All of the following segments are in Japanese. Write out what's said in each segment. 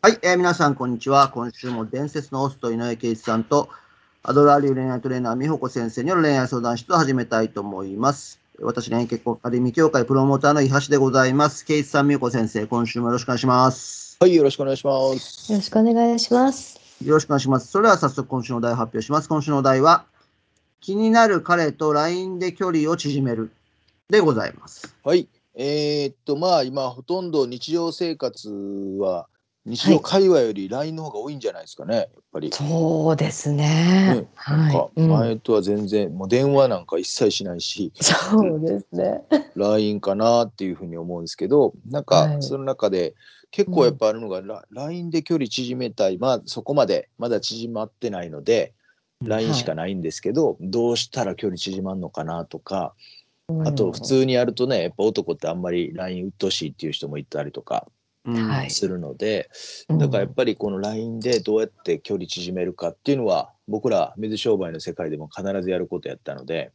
はい、えー皆さん、こんにちは。今週も伝説のホスト、井上圭一さんと、アドラー流恋愛トレーナー、美穂子先生による恋愛相談室を始めたいと思います。私、恋愛結婚アカデミー協会プロモーターの伊橋でございます。圭一さん、美穂子先生、今週もよろしくお願いします。はい、よろしくお願いします。よろしくお願いします。よろしくお願いします。それでは早速、今週のお題を発表します。今週のお題は、気になる彼と LINE で距離を縮めるでございます。はい、えーっと、まあ、今、ほとんど日常生活は、日常会話より LINE の方が多いんじゃないですかね、やっぱり。そうですねね。なんかはい。うん前とは全然、もう電話なんか一切しないし、そうですね。LINE かなっていうふうに思うんですけど、なんはいかその中で結構やっぱあるのが、ラ LINE で距離縮めたい、まあそこまでまだ縮まってないので、LINE しかないんですけど、どうしたら距離縮まんのかなとか、あと普通にやるとね、やっぱ男ってあんまり LINE うっとうしいっていう人もいたりとかうんはいするので、うん、だからやっぱりこの LINE でどうやって距離縮めるかっていうのは、僕ら水商売の世界でも必ずやることやったので、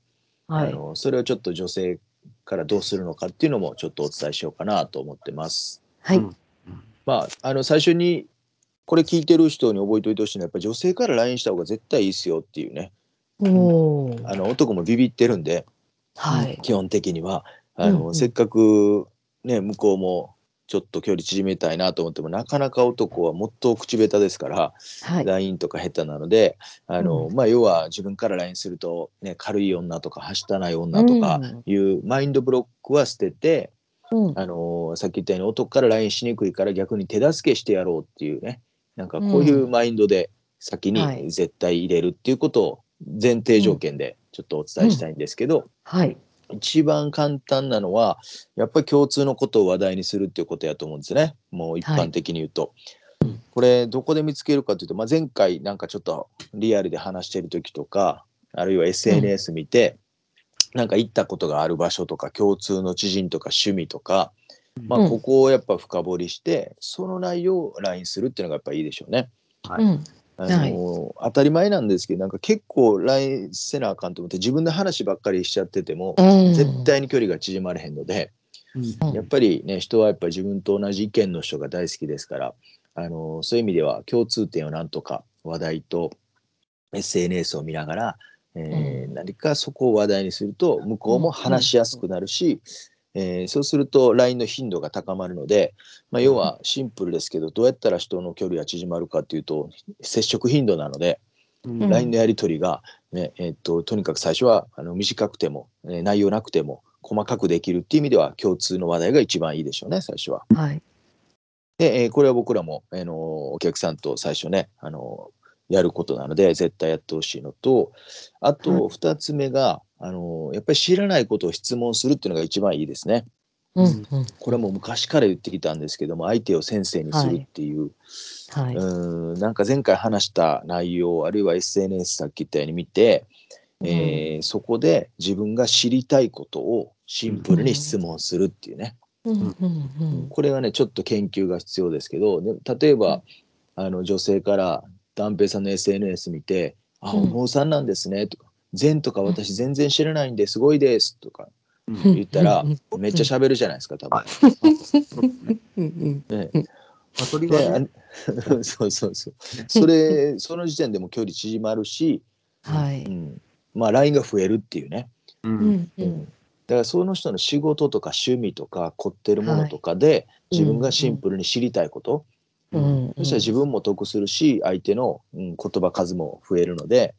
はい。あのそれをちょっと女性からどうするのかっていうのもちょっとお伝えしようかなと思ってます。はい。うんまあ、あの最初にこれ聞いてる人に覚えておいてほしいのはやっぱり女性から LINE した方が絶対いいですよっていうねおーあの男もビビってるんではい。基本的にはあの、うんうんせっかくね向こうもちょっと距離縮めたいなと思ってもなかなか男はもっと口下手ですから、はい。LINE とか下手なのであの、うまあ、要は自分から LINE すると、ね、軽い女とかはしたない女とかいうマインドブロックは捨てて、うん。あのさっき言ったように男から LINE しにくいから逆に手助けしてやろうっていうねなんかこういうマインドで先はいに絶対入れるっていうことを前提条件でちょっとお伝えしたいんですけど、はい。一番簡単なのはやっぱり共通のことを話題にするっていうことやと思うんですねもう一般的に言うと。うんこれどこで見つけるかというと、まあ、前回なんかちょっとリアルで話してる時とかあるいは SNS 見て、なんか行ったことがある場所とか共通の知人とか趣味とか、まあ、うんここをやっぱ深掘りして、その内容を LINE するっていうのがやっぱいいでしょうね。はいうん。あのはい。当たり前なんですけどなんか結構 LINE せなあかんと思って自分で話ばっかりしちゃってても、うん。絶対に距離が縮まれへんので、うん。うん。やっぱりね人はやっぱり自分と同じ意見の人が大好きですからあのそういう意味では共通点をなんとか話題と SNS を見ながら、えーうん。何かそこを話題にすると向こうも話しやすくなるし、えーそうすると LINE の頻度が高まるので、まあ、要はシンプルですけどどうやったら人の距離が縮まるかっていうと接触頻度なので、うんうん LINE のやり取りが、ねえっととにかく最初はあの短くても、えー内容なくても細かくできるっていう意味では共通の話題が一番いいでしょうね最初は。はい。で、えーこれは僕らも、あのお客さんと最初ね、あのやることなので絶対やってほしいのとあはと2つ目が、あのやっぱり知らないことを質問するっていうのが一番いいですね。うん。うん。これはもう昔から言ってきたんですけども相手を先生にするっていう、はい。うーんなんか前回話した内容あるいは SNS さっき言ったように見て、えーそこで自分が知りたいことをシンプルに質問するっていうね、うん。うん。うん。これはねちょっと研究が必要ですけどで例えば、あの女性から断平さんの SNS 見て「あうんお坊さんなんですね」とか「禅とか私全然知らないんですごいです」とかうん。言ったらうん。めっちゃ喋るじゃないですか多分。うん。ね。まあそれがでねあ そうそうそう。それその時点でも距離縮まるし、はい。うん、まあ LINE が増えるっていうね。だからその人の仕事とか趣味とか凝ってるものとかで、い自分がシンプルに知りたいこと、うん。そしたら自分も得するし相手の、うん、言葉数も増えるので、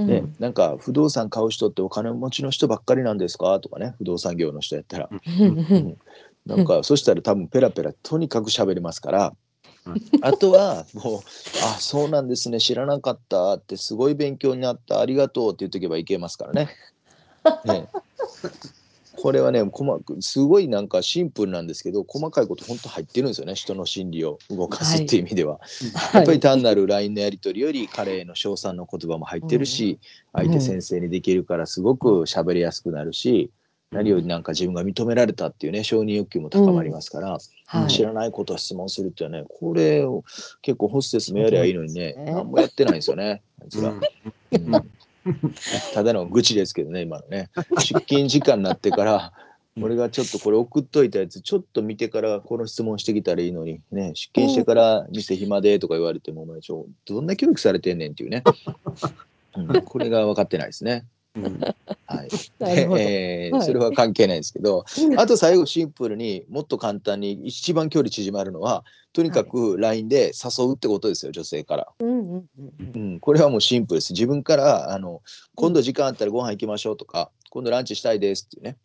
うん。ねなんか不動産買う人ってお金持ちの人ばっかりなんですか？とかね不動産業の人やったら、うん。うん。なんかそしたら多分ペラペラとにかく喋れますから、うんあとはもう「あそうなんですね知らなかった」ってすごい勉強になったありがとうって言っとけばいけますからね。ねこれはね細かくすごいなんかシンプルなんですけど細かいこと本当入ってるんですよね人の心理を動かすっていう意味では。やっぱり単なる LINE のやり取りより彼への称賛の言葉も入ってるし、相手先生にできるからすごく喋りやすくなるし、何よりなんか自分が認められたっていうね承認欲求も高まりますから、はい。知らないことを質問するっていうのはねこれを結構ホステスもやりゃいいのにねね。何もやってないんですよねあいつら、うん。うん ただの愚痴ですけどね今のね。出勤時間になってから俺がちょっとこれ送っといたやつちょっと見てからこの質問してきたらいいのにね。出勤してから店暇でとか言われてもお前ちょどんな教育されてんねんっていうね、うん、これが分かってないですね。うん。はい、えーそれは関係ないですけど、あと最後シンプルにもっと簡単に一番距離縮まるのはとにかく LINE で誘うってことですよ女性から。うんうんうんうん、これはもうシンプルです。自分からあの今度時間あったらご飯行きましょうとか、今度ランチしたいですっていうね、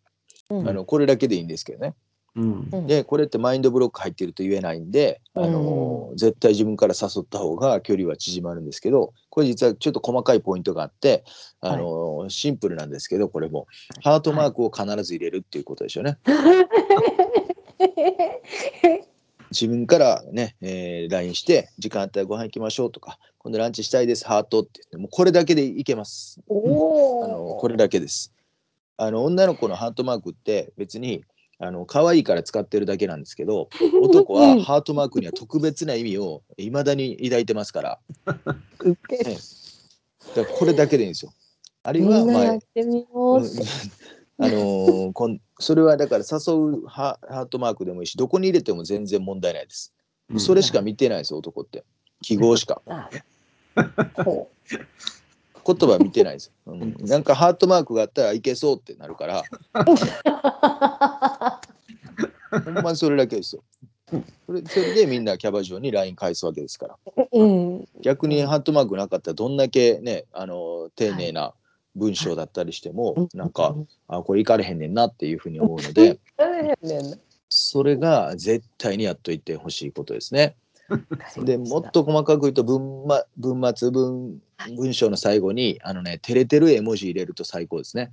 うん。あのこれだけでいいんですけどね。うんうんでこれってマインドブロック入ってると言えないんで、あの絶対自分から誘った方が距離は縮まるんですけどこれ実はちょっと細かいポイントがあってあの、シンプルなんですけどこれもハートマークを必ず入れるっていうことでしょうね。自分からね、えー LINE して時間あったらご飯行きましょうとか今度ランチしたいですハートって言ってもうこれだけでいけます。おあのお。これだけです。あの女の子のハートマークって別にあの可愛いから使ってるだけなんですけど 男はハートマークには特別な意味をいまだに抱いてますから。ねだからこれだけでいいんですよ。あるいはまあ。あのーこんそれはだから誘うハハートマークでもいいしどこに入れても全然問題ないです。うん。それしか見てないです男って。記号しか言葉見てないです、うん、なんかハートマークがあったらいけそうってなるからほんまにそれだけですよ。それそれでみんなキャバ嬢に LINE 返すわけですからう。うん。逆にハートマークなかったらどんだけねあの丁寧な文章だったりしても、なんかあこれいかれへんねんなっていうふうに思うので それが絶対にやっといてほしいことですね。でもっと細かく言うと文,、ま、文末文文章の最後にあのね照れてる絵文字入れると最高ですね。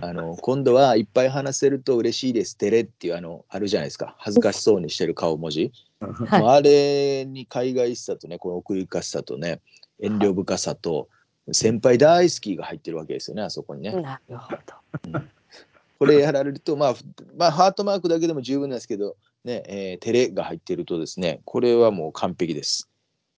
あの今度はいっぱい話せると嬉しいです照れっていうあのあるじゃないですか恥ずかしそうにしてる顔文字、あれに海外しさとねこの奥ゆかしさとね遠慮深さと先輩大好きが入ってるわけですよねあそこにね。なるほど。これやられると、まあ、ふまあ、ハートマークだけでも十分なんですけど、ね、えー、照れが入っているとですね、これはもう完璧です。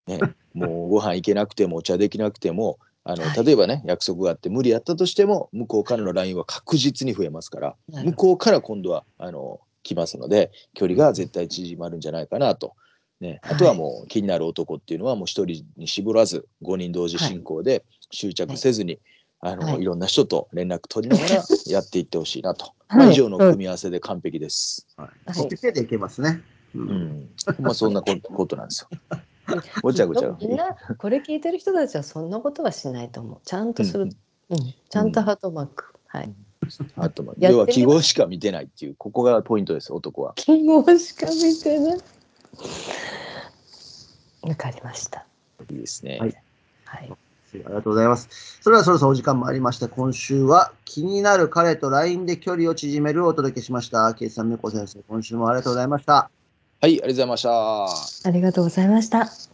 ね、もうご飯行けなくても、お茶できなくても、あの、はい。例えばね、約束があって無理やったとしても、向こうからの LINE は確実に増えますから、向こうから今度は、あの、来ますので、距離が絶対縮まるんじゃないかなと。ね、あとはもう気になる男っていうのはもう一人に絞らず5人同時進行で執着せずに、あの、はいい、ろんな人と連絡取りながら やっていってほしいなと。はいまあ、以上の組み合わせで完璧です。はい。そっち系でいけますね。ううんまそんなこことなんですよ。ごちゃごちゃ。みんなこれ聞いてる人たちはそんなことはしないと思う。ちゃんとする。うんうん。ちゃんとハートマーク。はい。あとまあやってみ要は記号しか見てないっていうここがポイントです男は。記号しか見てない。わかりました。いいですね。はいはい。ありがとうございます。それではそろそろお時間もありまして、今週は気になる彼と LINE で距離を縮めるをお届けしました。ケイさん、メコ先生、今週もありがとうございました。はい、ありがとうございました。ありがとうございました。